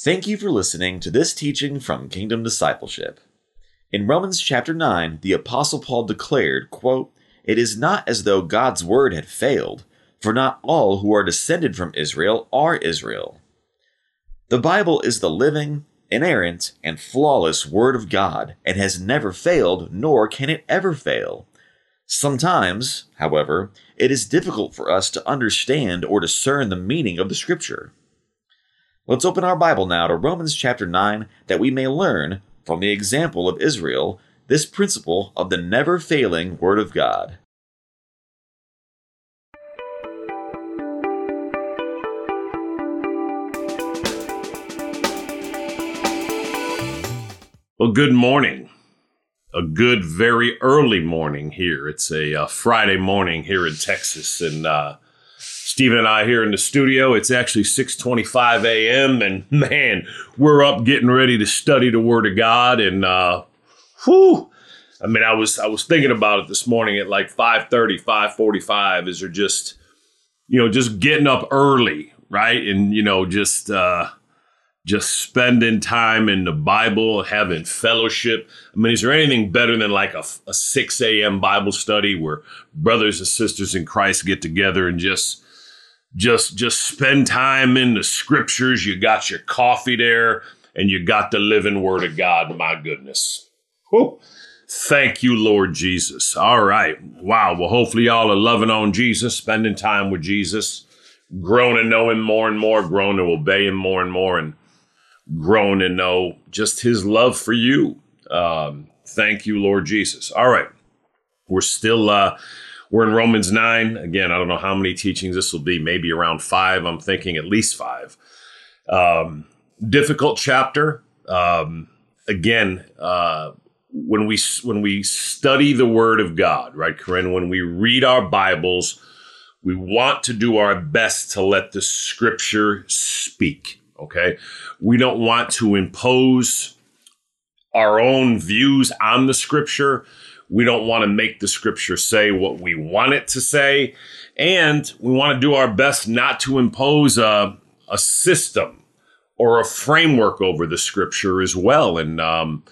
Thank you for listening to this teaching from Kingdom Discipleship. In Romans chapter 9, the apostle Paul declared, quote, "It is not as though God's word had failed, for not all who are descended from Israel are Israel." The Bible is the living, inerrant, and flawless word of God and has never failed, nor can it ever fail. Sometimes, however, it is difficult for us to understand or discern the meaning of the scripture. Let's open our Bible now to Romans chapter 9 that we may learn, from the example of Israel, this principle of the never failing Word of God. Well, good morning a good, very early morning here. It's a uh, Friday morning here in Texas, and uh, Stephen and I here in the studio. It's actually 6:25 a.m. and man, we're up getting ready to study the Word of God. And uh, whew, I mean, I was I was thinking about it this morning at like 5:30, 5:45. Is there just you know just getting up early, right? And you know just uh, just spending time in the Bible, having fellowship. I mean, is there anything better than like a, a 6 a.m. Bible study where brothers and sisters in Christ get together and just just just spend time in the scriptures. You got your coffee there and you got the living word of God. My goodness. Thank you, Lord Jesus. All right. Wow. Well, hopefully y'all are loving on Jesus, spending time with Jesus, growing to know him more and more, growing to obey him more and more. And growing and know just his love for you. Um, thank you, Lord Jesus. All right. We're still uh, we're in Romans 9. Again, I don't know how many teachings this will be, maybe around five. I'm thinking at least five. Um, difficult chapter. Um, again, uh, when we when we study the Word of God, right, Corinne? When we read our Bibles, we want to do our best to let the Scripture speak. Okay. We don't want to impose our own views on the scripture. We don't want to make the scripture say what we want it to say. And we want to do our best not to impose a, a system or a framework over the scripture as well. And, um,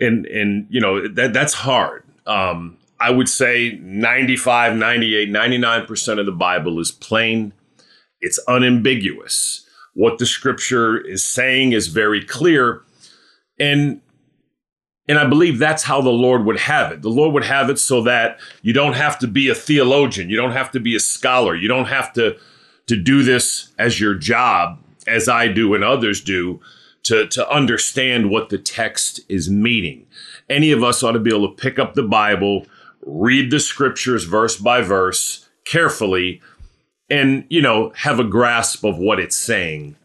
and, and, you know, that, that's hard. Um, I would say 95, 98, 99% of the Bible is plain. It's unambiguous what the scripture is saying is very clear. And and I believe that's how the Lord would have it. The Lord would have it so that you don't have to be a theologian, you don't have to be a scholar, you don't have to to do this as your job, as I do and others do, to, to understand what the text is meaning. Any of us ought to be able to pick up the Bible, read the scriptures verse by verse carefully, and you know have a grasp of what it's saying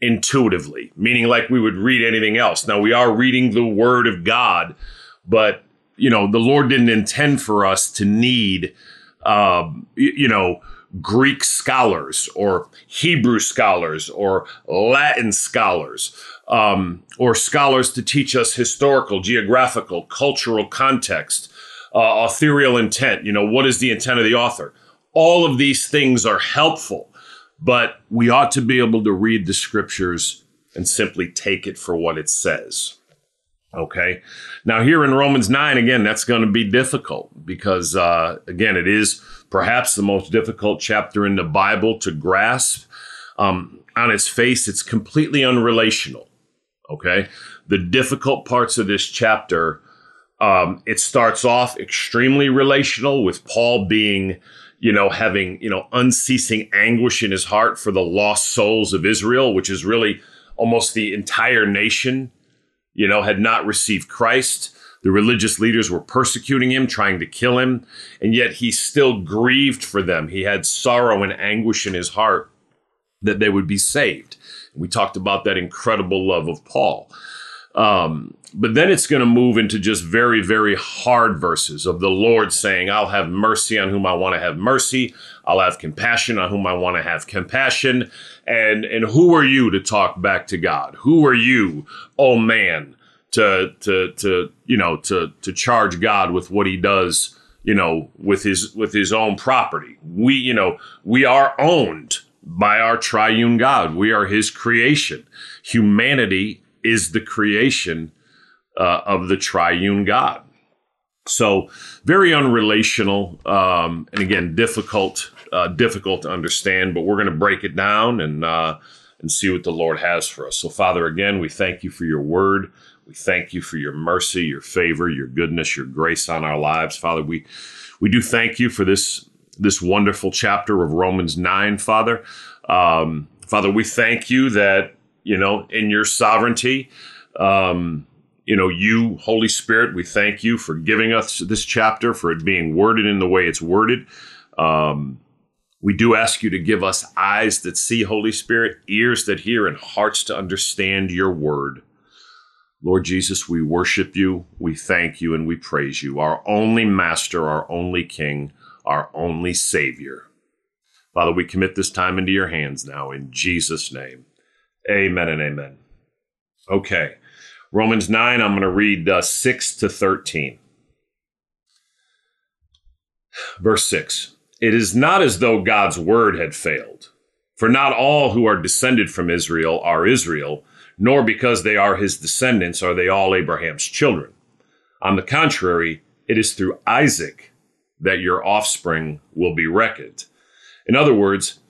intuitively meaning like we would read anything else. Now we are reading the word of god but you know the lord didn't intend for us to need um, you know greek scholars or hebrew scholars or latin scholars um, or scholars to teach us historical geographical cultural context uh, authorial intent. You know what is the intent of the author? All of these things are helpful, but we ought to be able to read the scriptures and simply take it for what it says. Okay. Now, here in Romans 9, again, that's going to be difficult because, uh, again, it is perhaps the most difficult chapter in the Bible to grasp. Um, on its face, it's completely unrelational. Okay. The difficult parts of this chapter, um, it starts off extremely relational with Paul being you know, having, you know, unceasing anguish in his heart for the lost souls of Israel, which is really almost the entire nation, you know, had not received Christ. The religious leaders were persecuting him, trying to kill him, and yet he still grieved for them. He had sorrow and anguish in his heart that they would be saved. We talked about that incredible love of Paul. Um, but then it's going to move into just very, very hard verses of the Lord saying, I'll have mercy on whom I want to have mercy. I'll have compassion on whom I want to have compassion. And, and who are you to talk back to God? Who are you, oh man, to, to, to, you know, to, to charge God with what he does, you know, with his, with his own property? We, you know, we are owned by our triune God. We are his creation. Humanity is the creation uh, of the triune God. So very unrelational, um, and again difficult, uh, difficult to understand. But we're going to break it down and uh, and see what the Lord has for us. So Father, again, we thank you for your word. We thank you for your mercy, your favor, your goodness, your grace on our lives, Father. We we do thank you for this this wonderful chapter of Romans nine, Father. Um, Father, we thank you that you know in your sovereignty. Um, you know, you, Holy Spirit, we thank you for giving us this chapter, for it being worded in the way it's worded. Um, we do ask you to give us eyes that see, Holy Spirit, ears that hear, and hearts to understand your word. Lord Jesus, we worship you, we thank you, and we praise you, our only master, our only king, our only savior. Father, we commit this time into your hands now in Jesus' name. Amen and amen. Okay. Romans 9, I'm going to read uh, 6 to 13. Verse 6 It is not as though God's word had failed, for not all who are descended from Israel are Israel, nor because they are his descendants are they all Abraham's children. On the contrary, it is through Isaac that your offspring will be reckoned. In other words,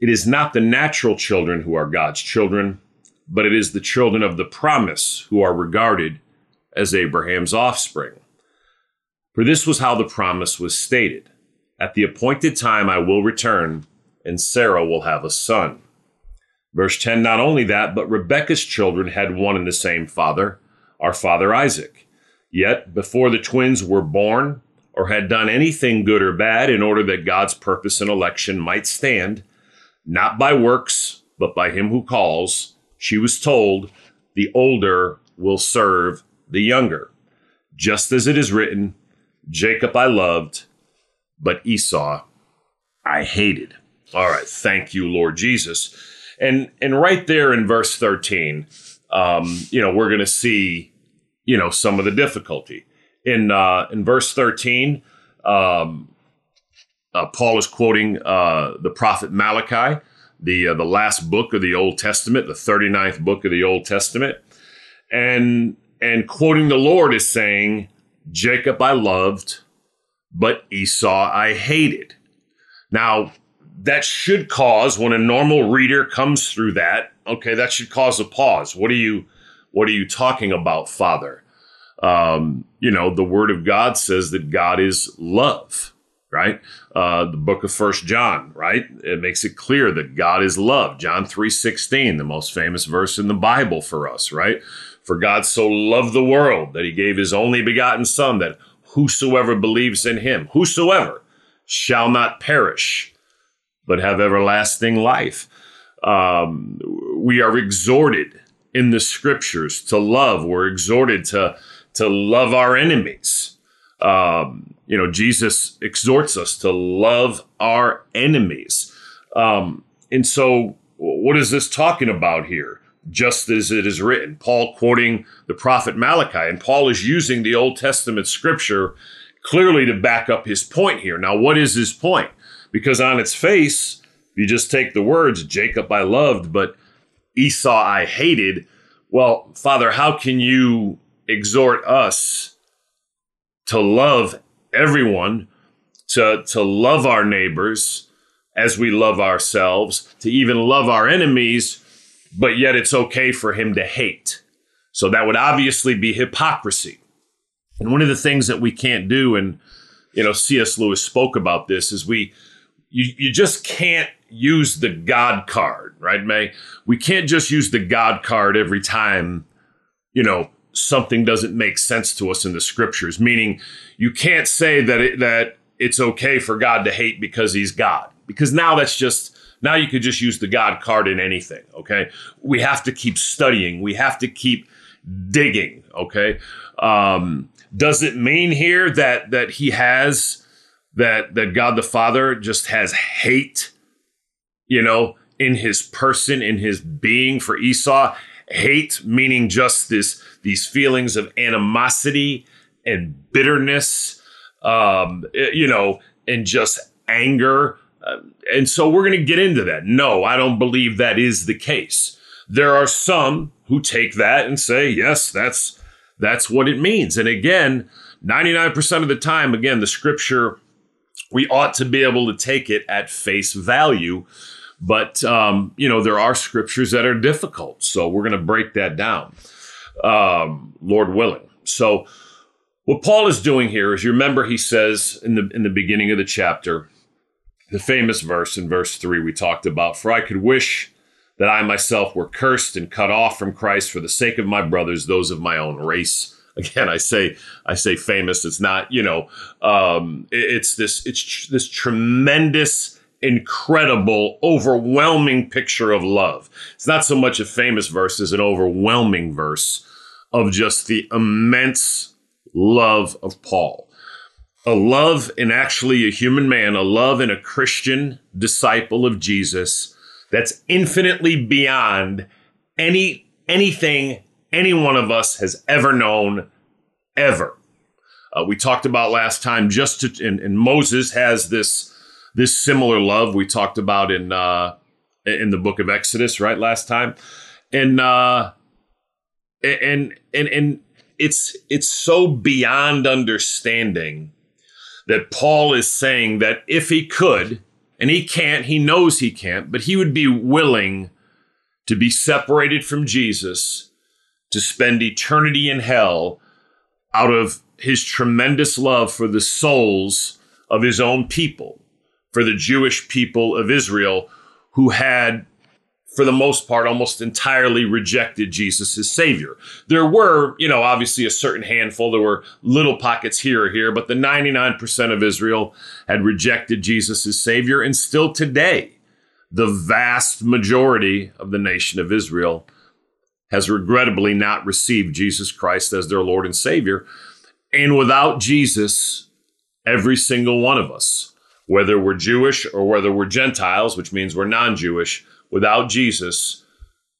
it is not the natural children who are God's children but it is the children of the promise who are regarded as Abraham's offspring. For this was how the promise was stated At the appointed time I will return, and Sarah will have a son. Verse 10 Not only that, but Rebekah's children had one and the same father, our father Isaac. Yet, before the twins were born, or had done anything good or bad, in order that God's purpose and election might stand, not by works, but by him who calls, she was told, The older will serve the younger. Just as it is written, Jacob I loved, but Esau I hated. All right, thank you, Lord Jesus. And and right there in verse 13, um, you know, we're to see, you know, some of the difficulty. In uh, in verse 13, um, uh, Paul is quoting uh, the prophet Malachi, the uh, the last book of the Old Testament, the 39th book of the Old Testament. And and quoting the Lord is saying, Jacob I loved, but Esau I hated. Now, that should cause when a normal reader comes through that, okay, that should cause a pause. What are you what are you talking about, Father? Um, you know, the word of God says that God is love right? Uh, the book of First John, right? It makes it clear that God is love. John 3:16, the most famous verse in the Bible for us, right? For God so loved the world that he gave his only begotten son that whosoever believes in him, whosoever shall not perish, but have everlasting life. Um, we are exhorted in the scriptures to love. We're exhorted to to love our enemies. Um, you know, Jesus exhorts us to love our enemies. Um, and so, what is this talking about here? Just as it is written, Paul quoting the prophet Malachi, and Paul is using the Old Testament scripture clearly to back up his point here. Now, what is his point? Because on its face, you just take the words, Jacob I loved, but Esau I hated, well, Father, how can you exhort us to love everyone, to, to love our neighbors as we love ourselves, to even love our enemies, but yet it's okay for him to hate. So that would obviously be hypocrisy. And one of the things that we can't do, and you know, C.S. Lewis spoke about this, is we you, you just can't use the God card, right, May? We can't just use the God card every time, you know, something doesn't make sense to us in the scriptures. Meaning, you can't say that it, that it's okay for God to hate because He's God, because now that's just now you could just use the God card in anything. Okay, we have to keep studying. We have to keep digging. Okay, um, does it mean here that that He has that that God the Father just has hate? You know, in His person, in His being for Esau hate meaning just this these feelings of animosity and bitterness um, eh, you know and just anger Uh, and so we're going to get into that. No, I don't believe that is the case. There are some who take that and say, yes, that's that's what it means. And again, 99% of the time, again, the scripture, we ought to be able to take it at face value. But, um, you know, there are scriptures that are difficult. So we're going to break that down, um, Lord willing. So, what Paul is doing here is you remember he says in the in the beginning of the chapter, the famous verse in verse 3 we talked about, for I could wish that I myself were cursed and cut off from Christ for the sake of my brothers, those of my own race. Again, I say, I say famous. It's not, you know, um, it's this, it's tr- this tremendous, incredible, overwhelming picture of love. It's not so much a famous verse as an overwhelming verse of just the immense love of Paul. A love in actually a human man, a love in a Christian disciple of Jesus that's infinitely beyond any anything any one of us has ever known ever. Uh, we talked about last time just to, and, and, Moses has this this similar love we talked about in uh, in the book of Exodus right last time, and uh, and and and it's it's so beyond understanding that Paul is saying that if he could, and he can't, he knows he can't, but he would be willing to be separated from Jesus, to spend eternity in hell out of his tremendous love for the souls of his own people, for the Jewish people of Israel who had for the most part, almost entirely rejected Jesus as Savior. There were, you know, obviously a certain handful. There were little pockets here or here, but the 99% of Israel had rejected Jesus as Savior. And still today, the vast majority of the nation of Israel has regrettably not received Jesus Christ as their Lord and Savior. And without Jesus, every single one of us, whether we're Jewish or whether we're Gentiles, which means we're non Jewish, Without Jesus,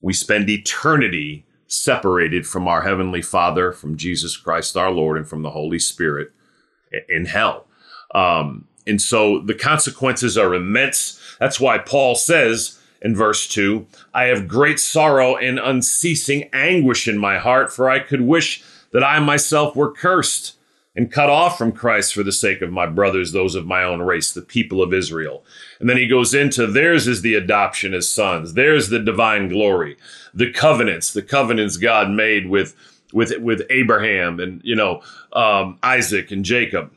we spend eternity separated from our Heavenly Father, from Jesus Christ our Lord, and from the Holy Spirit in hell. Um, and so the consequences are immense. That's why Paul says in verse 2 I have great sorrow and unceasing anguish in my heart, for I could wish that I myself were cursed and cut off from Christ for the sake of my brothers, those of my own race, the people of Israel. And then he goes into theirs is the adoption as sons, there's the divine glory, the covenants, the covenants God made with with with Abraham and you know um, Isaac and Jacob,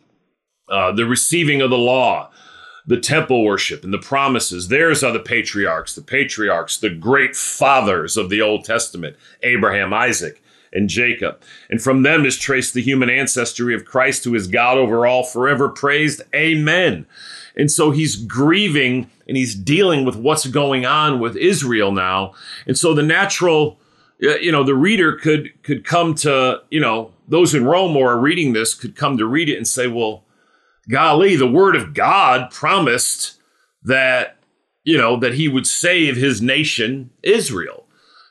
uh, the receiving of the law, the temple worship and the promises. Theirs are the patriarchs, the patriarchs, the great fathers of the Old Testament, Abraham, Isaac and Jacob. And from them is traced the human ancestry of Christ, who is God over all, forever praised. Amen. And so he's grieving and he's dealing with what's going on with Israel now. And so the natural, uh, you know, the reader could could come to, you know, those in Rome or are reading this could come to read it and say, well, golly, the word of God promised that, you know, that he would save his nation, Israel.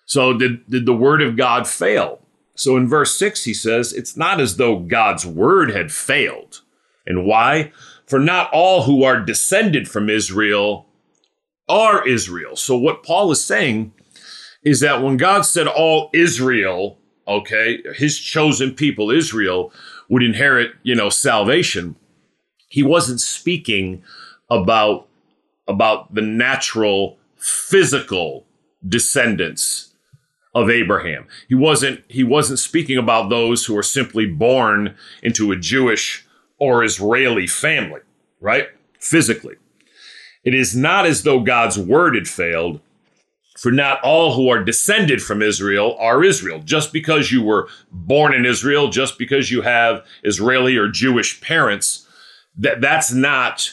So did, did the word of God fail? So in verse 6, he says, It's not as though God's word had failed. And why? For not all who are descended from Israel are Israel. So what Paul is saying is that when God said all Israel, okay, his chosen people, Israel, would inherit, you know, salvation, he wasn't speaking about, about the natural physical descendants of Abraham. He wasn't he wasn't speaking about those who are simply born into a Jewish or Israeli family, right? Physically. It is not as though God's word had failed, for not all who are descended from Israel are Israel. Just because you were born in Israel, just because you have Israeli or Jewish parents, that that's not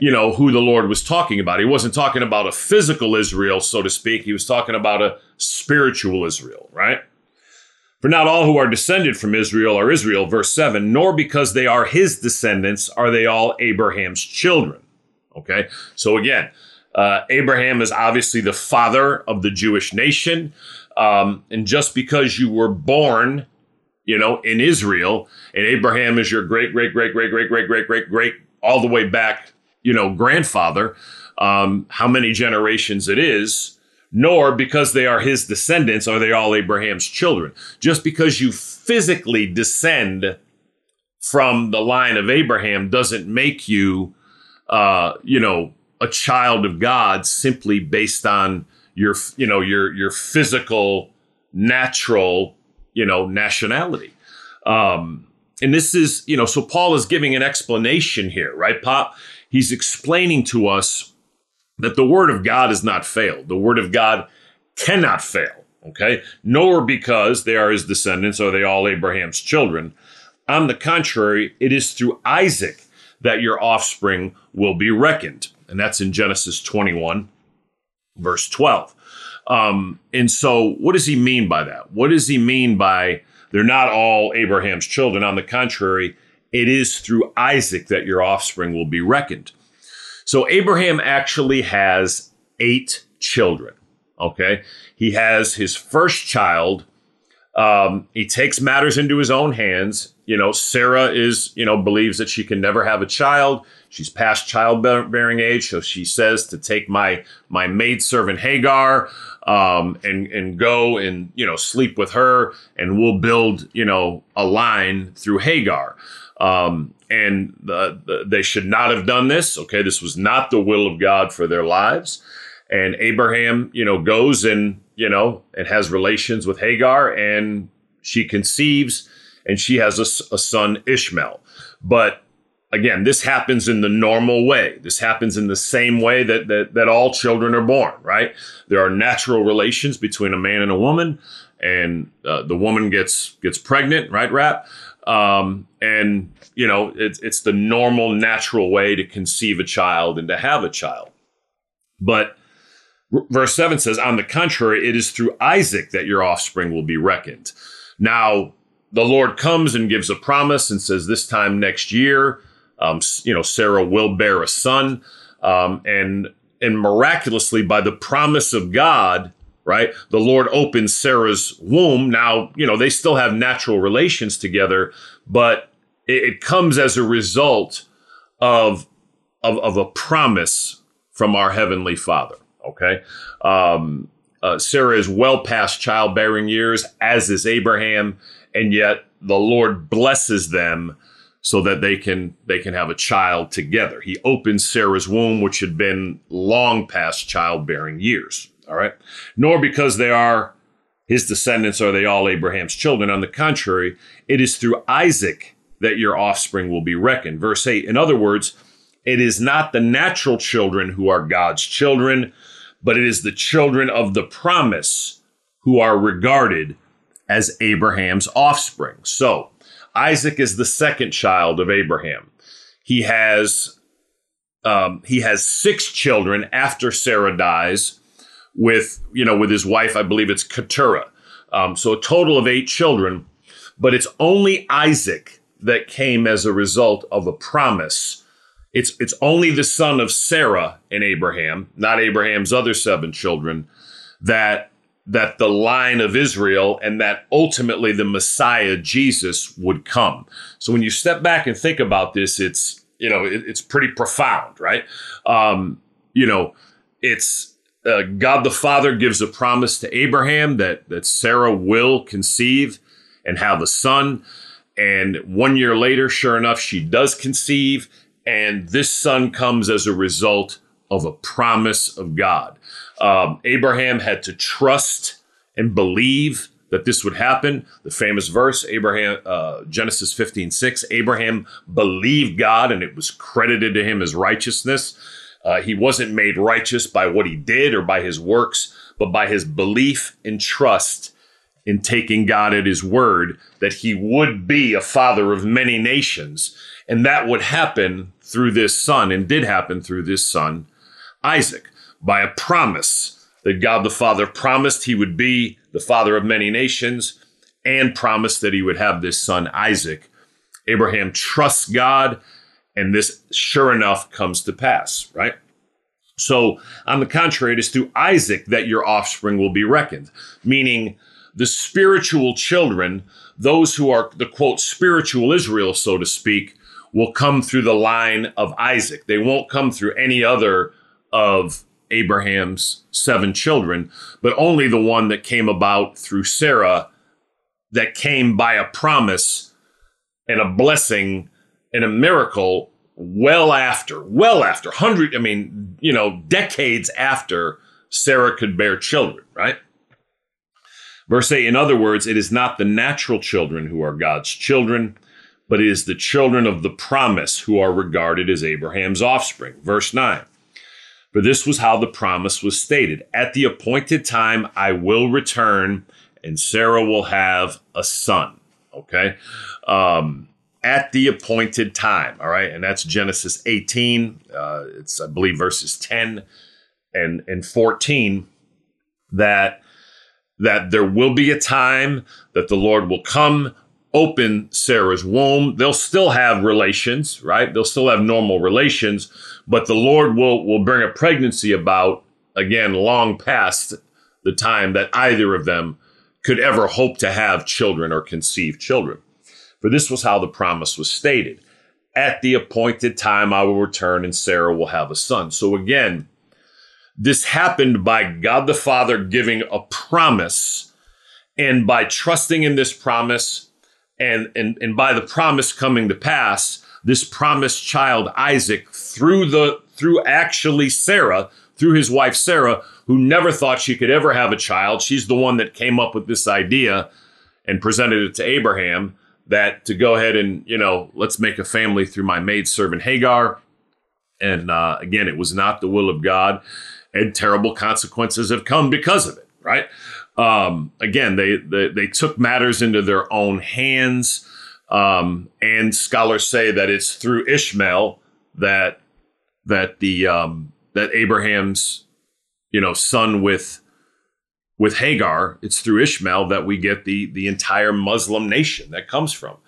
you know, who the Lord was talking about. He wasn't talking about a physical Israel, so to speak. He was talking about a spiritual Israel, right? For not all who are descended from Israel are Israel, verse 7, nor because they are his descendants are they all Abraham's children. Okay, so again, uh, Abraham is obviously the father of the Jewish nation. Um, and just because you were born, you know, in Israel, and Abraham is your great, great, great, great, great, great, great, great, great, all the way back you know, grandfather, um, how many generations it is, nor because they are his descendants are they all Abraham's children. Just because you physically descend from the line of Abraham doesn't make you, uh, you know, a child of God simply based on your, you know, your your physical, natural, you know, nationality. Um, and this is, you know, so Paul is giving an explanation here, right, Pop? He's explaining to us that the word of God has not failed. The word of God cannot fail, okay? Nor because they are his descendants are they all Abraham's children. On the contrary, it is through Isaac that your offspring will be reckoned. And that's in Genesis 21, verse 12. Um, and so, what does he mean by that? What does he mean by they're not all Abraham's children? On the contrary, it is through Isaac that your offspring will be reckoned. So Abraham actually has eight children. Okay. He has his first child. Um, he takes matters into his own hands. You know, Sarah is, you know, believes that she can never have a child. She's past childbearing age, so she says to take my my maidservant Hagar um, and and go and you know sleep with her, and we'll build you know a line through Hagar. Um, and the, the, they should not have done this. Okay, this was not the will of God for their lives. And Abraham, you know, goes and you know and has relations with Hagar, and she conceives, and she has a, a son Ishmael. But again, this happens in the normal way. This happens in the same way that, that, that all children are born, right? There are natural relations between a man and a woman, and uh, the woman gets gets pregnant, right, Rap? Um, and you know, it's it's the normal, natural way to conceive a child and to have a child. But verse 7 says, On the contrary, it is through Isaac that your offspring will be reckoned. Now, the Lord comes and gives a promise and says, This time next year, um, you know, Sarah will bear a son. Um, and and miraculously, by the promise of God, right? The Lord opens Sarah's womb. Now, you know, they still have natural relations together, but it, it comes as a result of, of, of, a promise from our Heavenly Father, okay? Um, uh, Sarah is well past childbearing years, as is Abraham, and yet the Lord blesses them so that they can they can have a child together. He opens Sarah's womb, which had been long past childbearing years. All right. Nor because they are his descendants are they all Abraham's children. On the contrary, it is through Isaac that your offspring will be reckoned. Verse 8, in other words, it is not the natural children who are God's children, but it is the children of the promise who are regarded as Abraham's offspring. So, Isaac is the second child of Abraham. He has um, he has six children after Sarah dies, with you know with his wife. I believe it's Keturah. Um, so a total of eight children, but it's only Isaac that came as a result of a promise. It's it's only the son of Sarah and Abraham, not Abraham's other seven children, that that the line of Israel and that ultimately the Messiah Jesus would come. So when you step back and think about this, it's you know it, it's pretty profound, right? Um, you know, it's uh, God the Father gives a promise to Abraham that that Sarah will conceive and have a son. And one year later, sure enough, she does conceive, and this son comes as a result of a promise of God. Um, Abraham had to trust and believe that this would happen. The famous verse, Abraham, uh, Genesis 15, 6, Abraham believed God and it was credited to him as righteousness. Uh, he wasn't made righteous by what he did or by his works, but by his belief and trust in taking God at his word that he would be a father of many nations. And that would happen through this son, and did happen through this son, Isaac, by a promise that God the Father promised he would be the father of many nations and promised that he would have this son, Isaac. Abraham trusts God and this, sure enough, comes to pass, right? So, on the contrary, it is through Isaac that your offspring will be reckoned, meaning the spiritual children, those who are the quote, spiritual Israel, so to speak, will come through the line of Isaac. They won't come through any other of Abraham's seven children, but only the one that came about through Sarah that came by a promise and a blessing and a miracle well after, well after, hundred, I mean, you know, decades after Sarah could bear children, right? Verse 8, in other words, it is not the natural children who are God's children, but it is the children of the promise who are regarded as Abraham's offspring. Verse 9, for this was how the promise was stated At the appointed time, I will return, and Sarah will have a son. Okay. Um, at the appointed time. All right. And that's Genesis 18. Uh, it's, I believe, verses 10 and, and 14 that that there will be a time that the Lord will come, open Sarah's womb. They'll still have relations, right? They'll still have normal relations, but the Lord will will bring a pregnancy about again long past the time that either of them could ever hope to have children or conceive children. For this was how the promise was stated. At the appointed time I will return and Sarah will have a son. So again, this happened by God the Father giving a promise and by trusting in this promise and, and, and by the promise coming to pass, this promised child Isaac through the through actually Sarah, through his wife Sarah, who never thought she could ever have a child. She's the one that came up with this idea and presented it to Abraham that to go ahead and, you know, let's make a family through my maid servant Hagar. And uh, again, it was not the will of God, and terrible consequences have come because of it, right? Um, again, they, they, they took matters into their own hands, um, and scholars say that it's through Ishmael that that the um, that Abraham's you know son with with Hagar, it's through Ishmael that we get the the entire Muslim nation that comes from.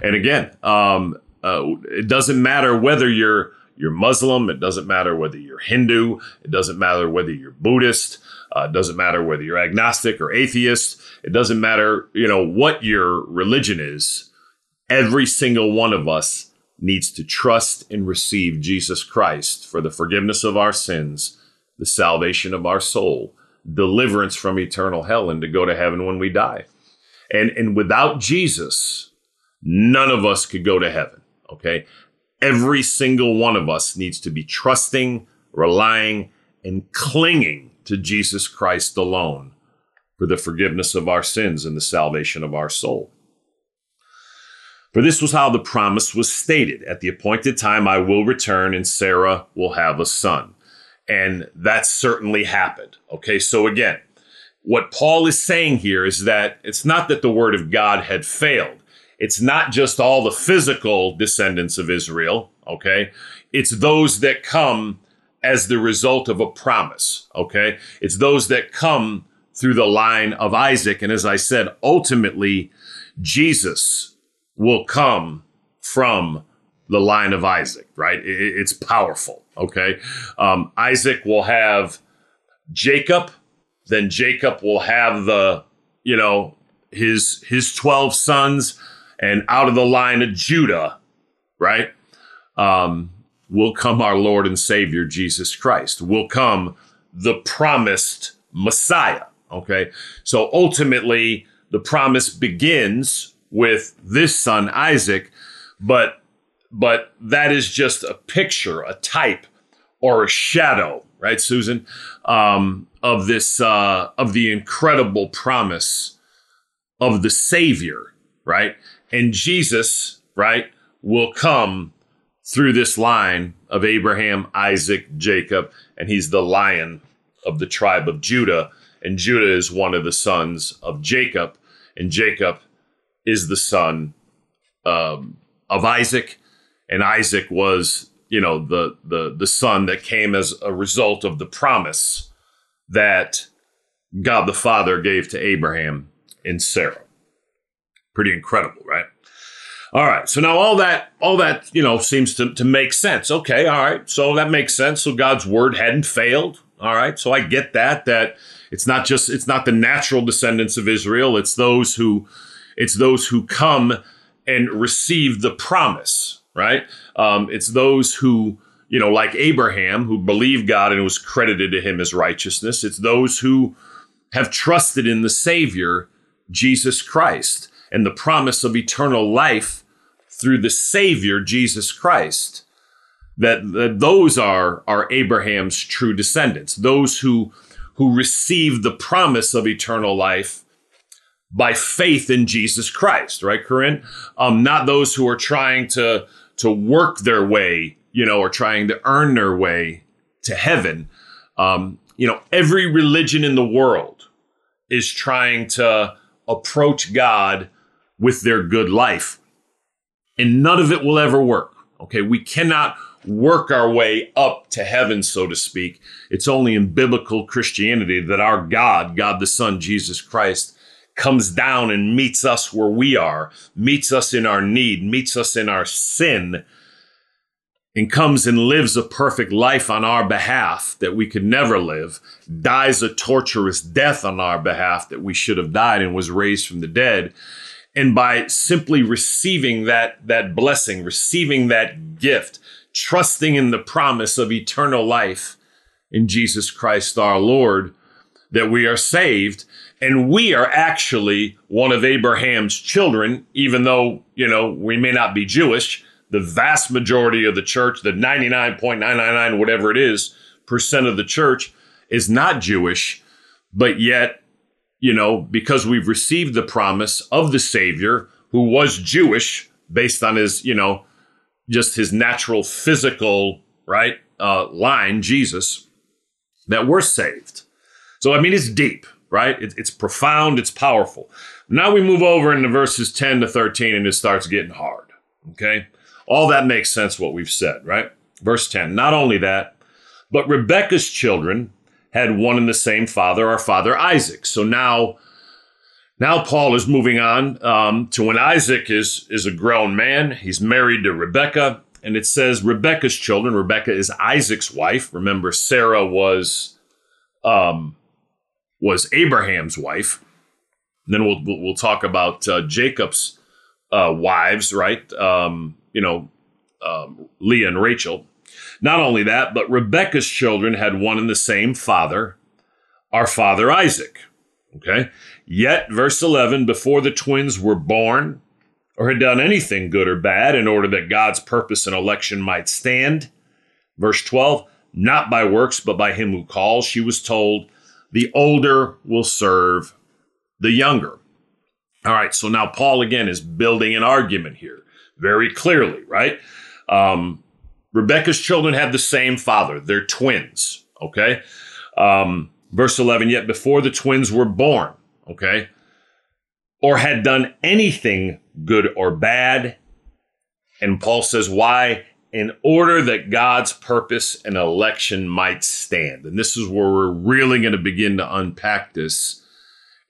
And again, um, uh, it doesn't matter whether you're you're Muslim. It doesn't matter whether you're Hindu. It doesn't matter whether you're Buddhist. Uh, it doesn't matter whether you're agnostic or atheist. It doesn't matter, you know, what your religion is. Every single one of us needs to trust and receive Jesus Christ for the forgiveness of our sins, the salvation of our soul, deliverance from eternal hell, and to go to heaven when we die. And, and without Jesus, none of us could go to heaven. Okay. Every single one of us needs to be trusting, relying, and clinging to Jesus Christ alone for the forgiveness of our sins and the salvation of our soul. For this was how the promise was stated At the appointed time, I will return, and Sarah will have a son. And that certainly happened. Okay, so again, what Paul is saying here is that it's not that the word of God had failed. It's not just all the physical descendants of Israel, okay? It's those that come as the result of a promise, okay? It's those that come through the line of Isaac. And as I said, ultimately, Jesus will come from the line of Isaac, right? It's powerful, okay? Um, Isaac will have Jacob, then Jacob will have the, you know, his his 12 sons and out of the line of Judah, right? Um, will come our Lord and Savior Jesus Christ. Will come the promised Messiah. Okay. So ultimately, the promise begins with this son, Isaac, but but that is just a picture, a type, or a shadow, right, Susan, um, of this uh, of the incredible promise of the Savior, right? And Jesus, right, will come through this line of Abraham, Isaac, Jacob, and he's the lion of the tribe of Judah. And Judah is one of the sons of Jacob, and Jacob is the son um, of Isaac, and Isaac was, you know, the the the son that came as a result of the promise that God the Father gave to Abraham and Sarah. Pretty incredible, right? All right. So now all that, all that, you know, seems to, to make sense. Okay. All right. So that makes sense. So God's word hadn't failed. All right. So I get that, that it's not just, it's not the natural descendants of Israel. It's those who, it's those who come and receive the promise, right? Um, it's those who, you know, like Abraham, who believed God and was credited to him as righteousness. It's those who have trusted in the Savior, Jesus Christ, and the promise of eternal life through the Savior, Jesus Christ. That, that those are, are Abraham's true descendants, those who, who receive the promise of eternal life by faith in Jesus Christ, right, Corinne? Um, not those who are trying to to work their way, you know, or trying to earn their way to heaven. Um, you know, every religion in the world is trying to approach God with their good life, and none of it will ever work. Okay, we cannot work our way up to heaven, so to speak. It's only in biblical Christianity that our God, God the Son, Jesus Christ, comes down and meets us where we are, meets us in our need, meets us in our sin, and comes and lives a perfect life on our behalf that we could never live, dies a torturous death on our behalf that we should have died and was raised from the dead. And by simply receiving that, that blessing, receiving that gift, trusting in the promise of eternal life in Jesus Christ our Lord, that we are saved and we are actually one of Abraham's children, even though, you know, we may not be Jewish. The vast majority of the church, the 99.999, whatever it is, percent of the church is not Jewish. But yet, you know, because we've received the promise of the Savior who was Jewish based on his, you know, just his natural physical, right, uh, line, Jesus, that we're saved. So, I mean, it's deep right? It, it's profound, it's powerful. Now we move over into verses 10 to 13 and it starts getting hard. Okay? All that makes sense what we've said, right? Verse 10. Not only that, but Rebekah's children had one and the same father, our father Isaac. So now, now Paul is moving on um, to when Isaac is is a grown man. He's married to Rebekah, and it says Rebekah's children. Rebekah is Isaac's wife. Remember, Sarah was um, was Abraham's wife. And then we'll, we'll, talk about uh, Jacob's uh, wives, right? Um, you know, um, Leah and Rachel. Not only that, but Rebecca's children had one and the same father, our father Isaac. Okay. Yet, verse 11, before the twins were born or had done anything good or bad in order that God's purpose and election might stand, verse 12, not by works, but by him who calls, she was told, the older will serve the younger. All right, so now Paul again is building an argument here very clearly, right? Um, Rebecca's children have the same father, they're twins, okay? Um, verse 11, yet before the twins were born, okay, or had done anything good or bad, and Paul says, why? In order that God's purpose and election might stand. And this is where we're really going to begin to unpack this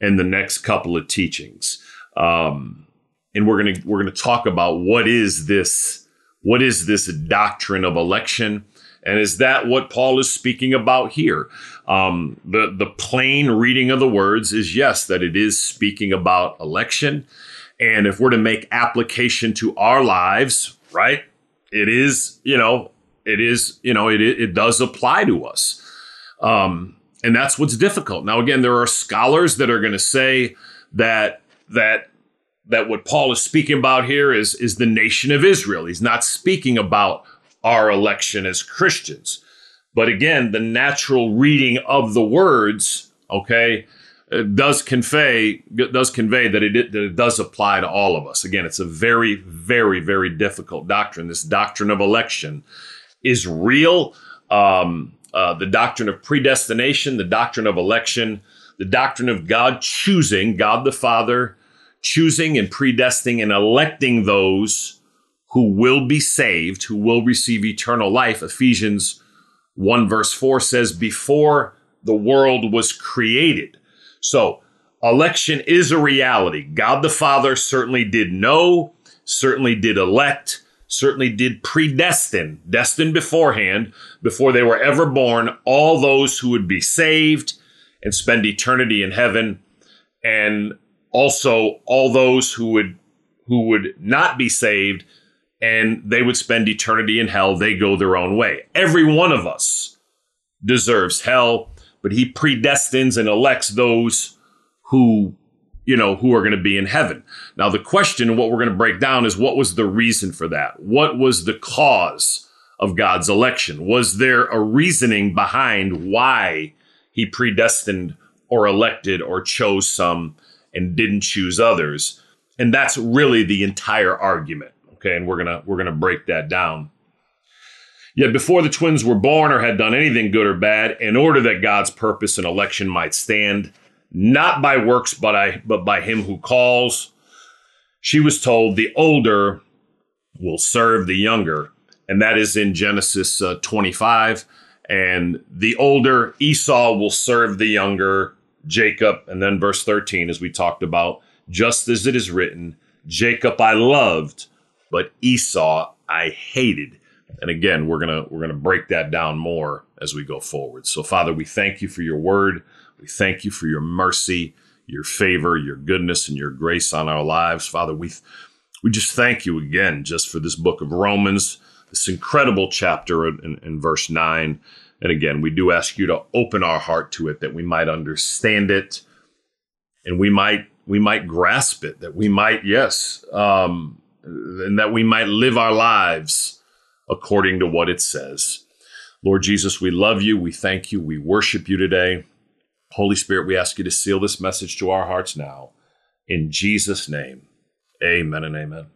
in the next couple of teachings. Um, and we're going to we're going to talk about what is this what is this doctrine of election and is that what Paul is speaking about here? Um, the the plain reading of the words is yes, that it is speaking about election. And if we're to make application to our lives, right? It is, you know, it is, you know, it it does apply to us. Um, and that's what's difficult. Now, again, there are scholars that are going to say that that that what Paul is speaking about here is is the nation of Israel. He's not speaking about our election as Christians. But again, the natural reading of the words, okay, does convey does convey that it, that it does apply to all of us. Again, it's a very, very, very difficult doctrine. This doctrine of election is real. Um, uh, the doctrine of predestination, the doctrine of election, the doctrine of God choosing, God the Father choosing and predestining and electing those who will be saved, who will receive eternal life. Ephesians 1 verse 4 says, Before the world was created, so, election is a reality. God the Father certainly did know, certainly did elect, certainly did predestine, destined beforehand, before they were ever born, all those who would be saved and spend eternity in heaven, and also all those who would who would not be saved and they would spend eternity in hell. They go their own way. Every one of us deserves hell, but he predestines and elects those who, you know, who are going to be in heaven. Now, the question, what we're going to break down is what was the reason for that? What was the cause of God's election? Was there a reasoning behind why he predestined or elected or chose some and didn't choose others? And that's really the entire argument. Okay, and we're gonna we're gonna break that down. Yet before the twins were born or had done anything good or bad, in order that God's purpose and election might stand, not by works, but I but by him who calls, she was told the older will serve the younger. And that is in Genesis uh, 25. And the older Esau will serve the younger Jacob. And then verse 13, as we talked about, just as it is written, Jacob I loved, but Esau I hated. And again, we're gonna we're gonna break that down more as we go forward. So, Father, we thank you for your word. We thank you for your mercy, your favor, your goodness, and your grace on our lives, Father. We we just thank you again just for this book of Romans, this incredible chapter in, in verse nine. And again, we do ask you to open our heart to it that we might understand it, and we might we might grasp it. That we might yes. Um, and that we might live our lives according to what it says. Lord Jesus, we love you. We thank you. We worship you today. Holy Spirit, we ask you to seal this message to our hearts now. In Jesus' name, amen and amen.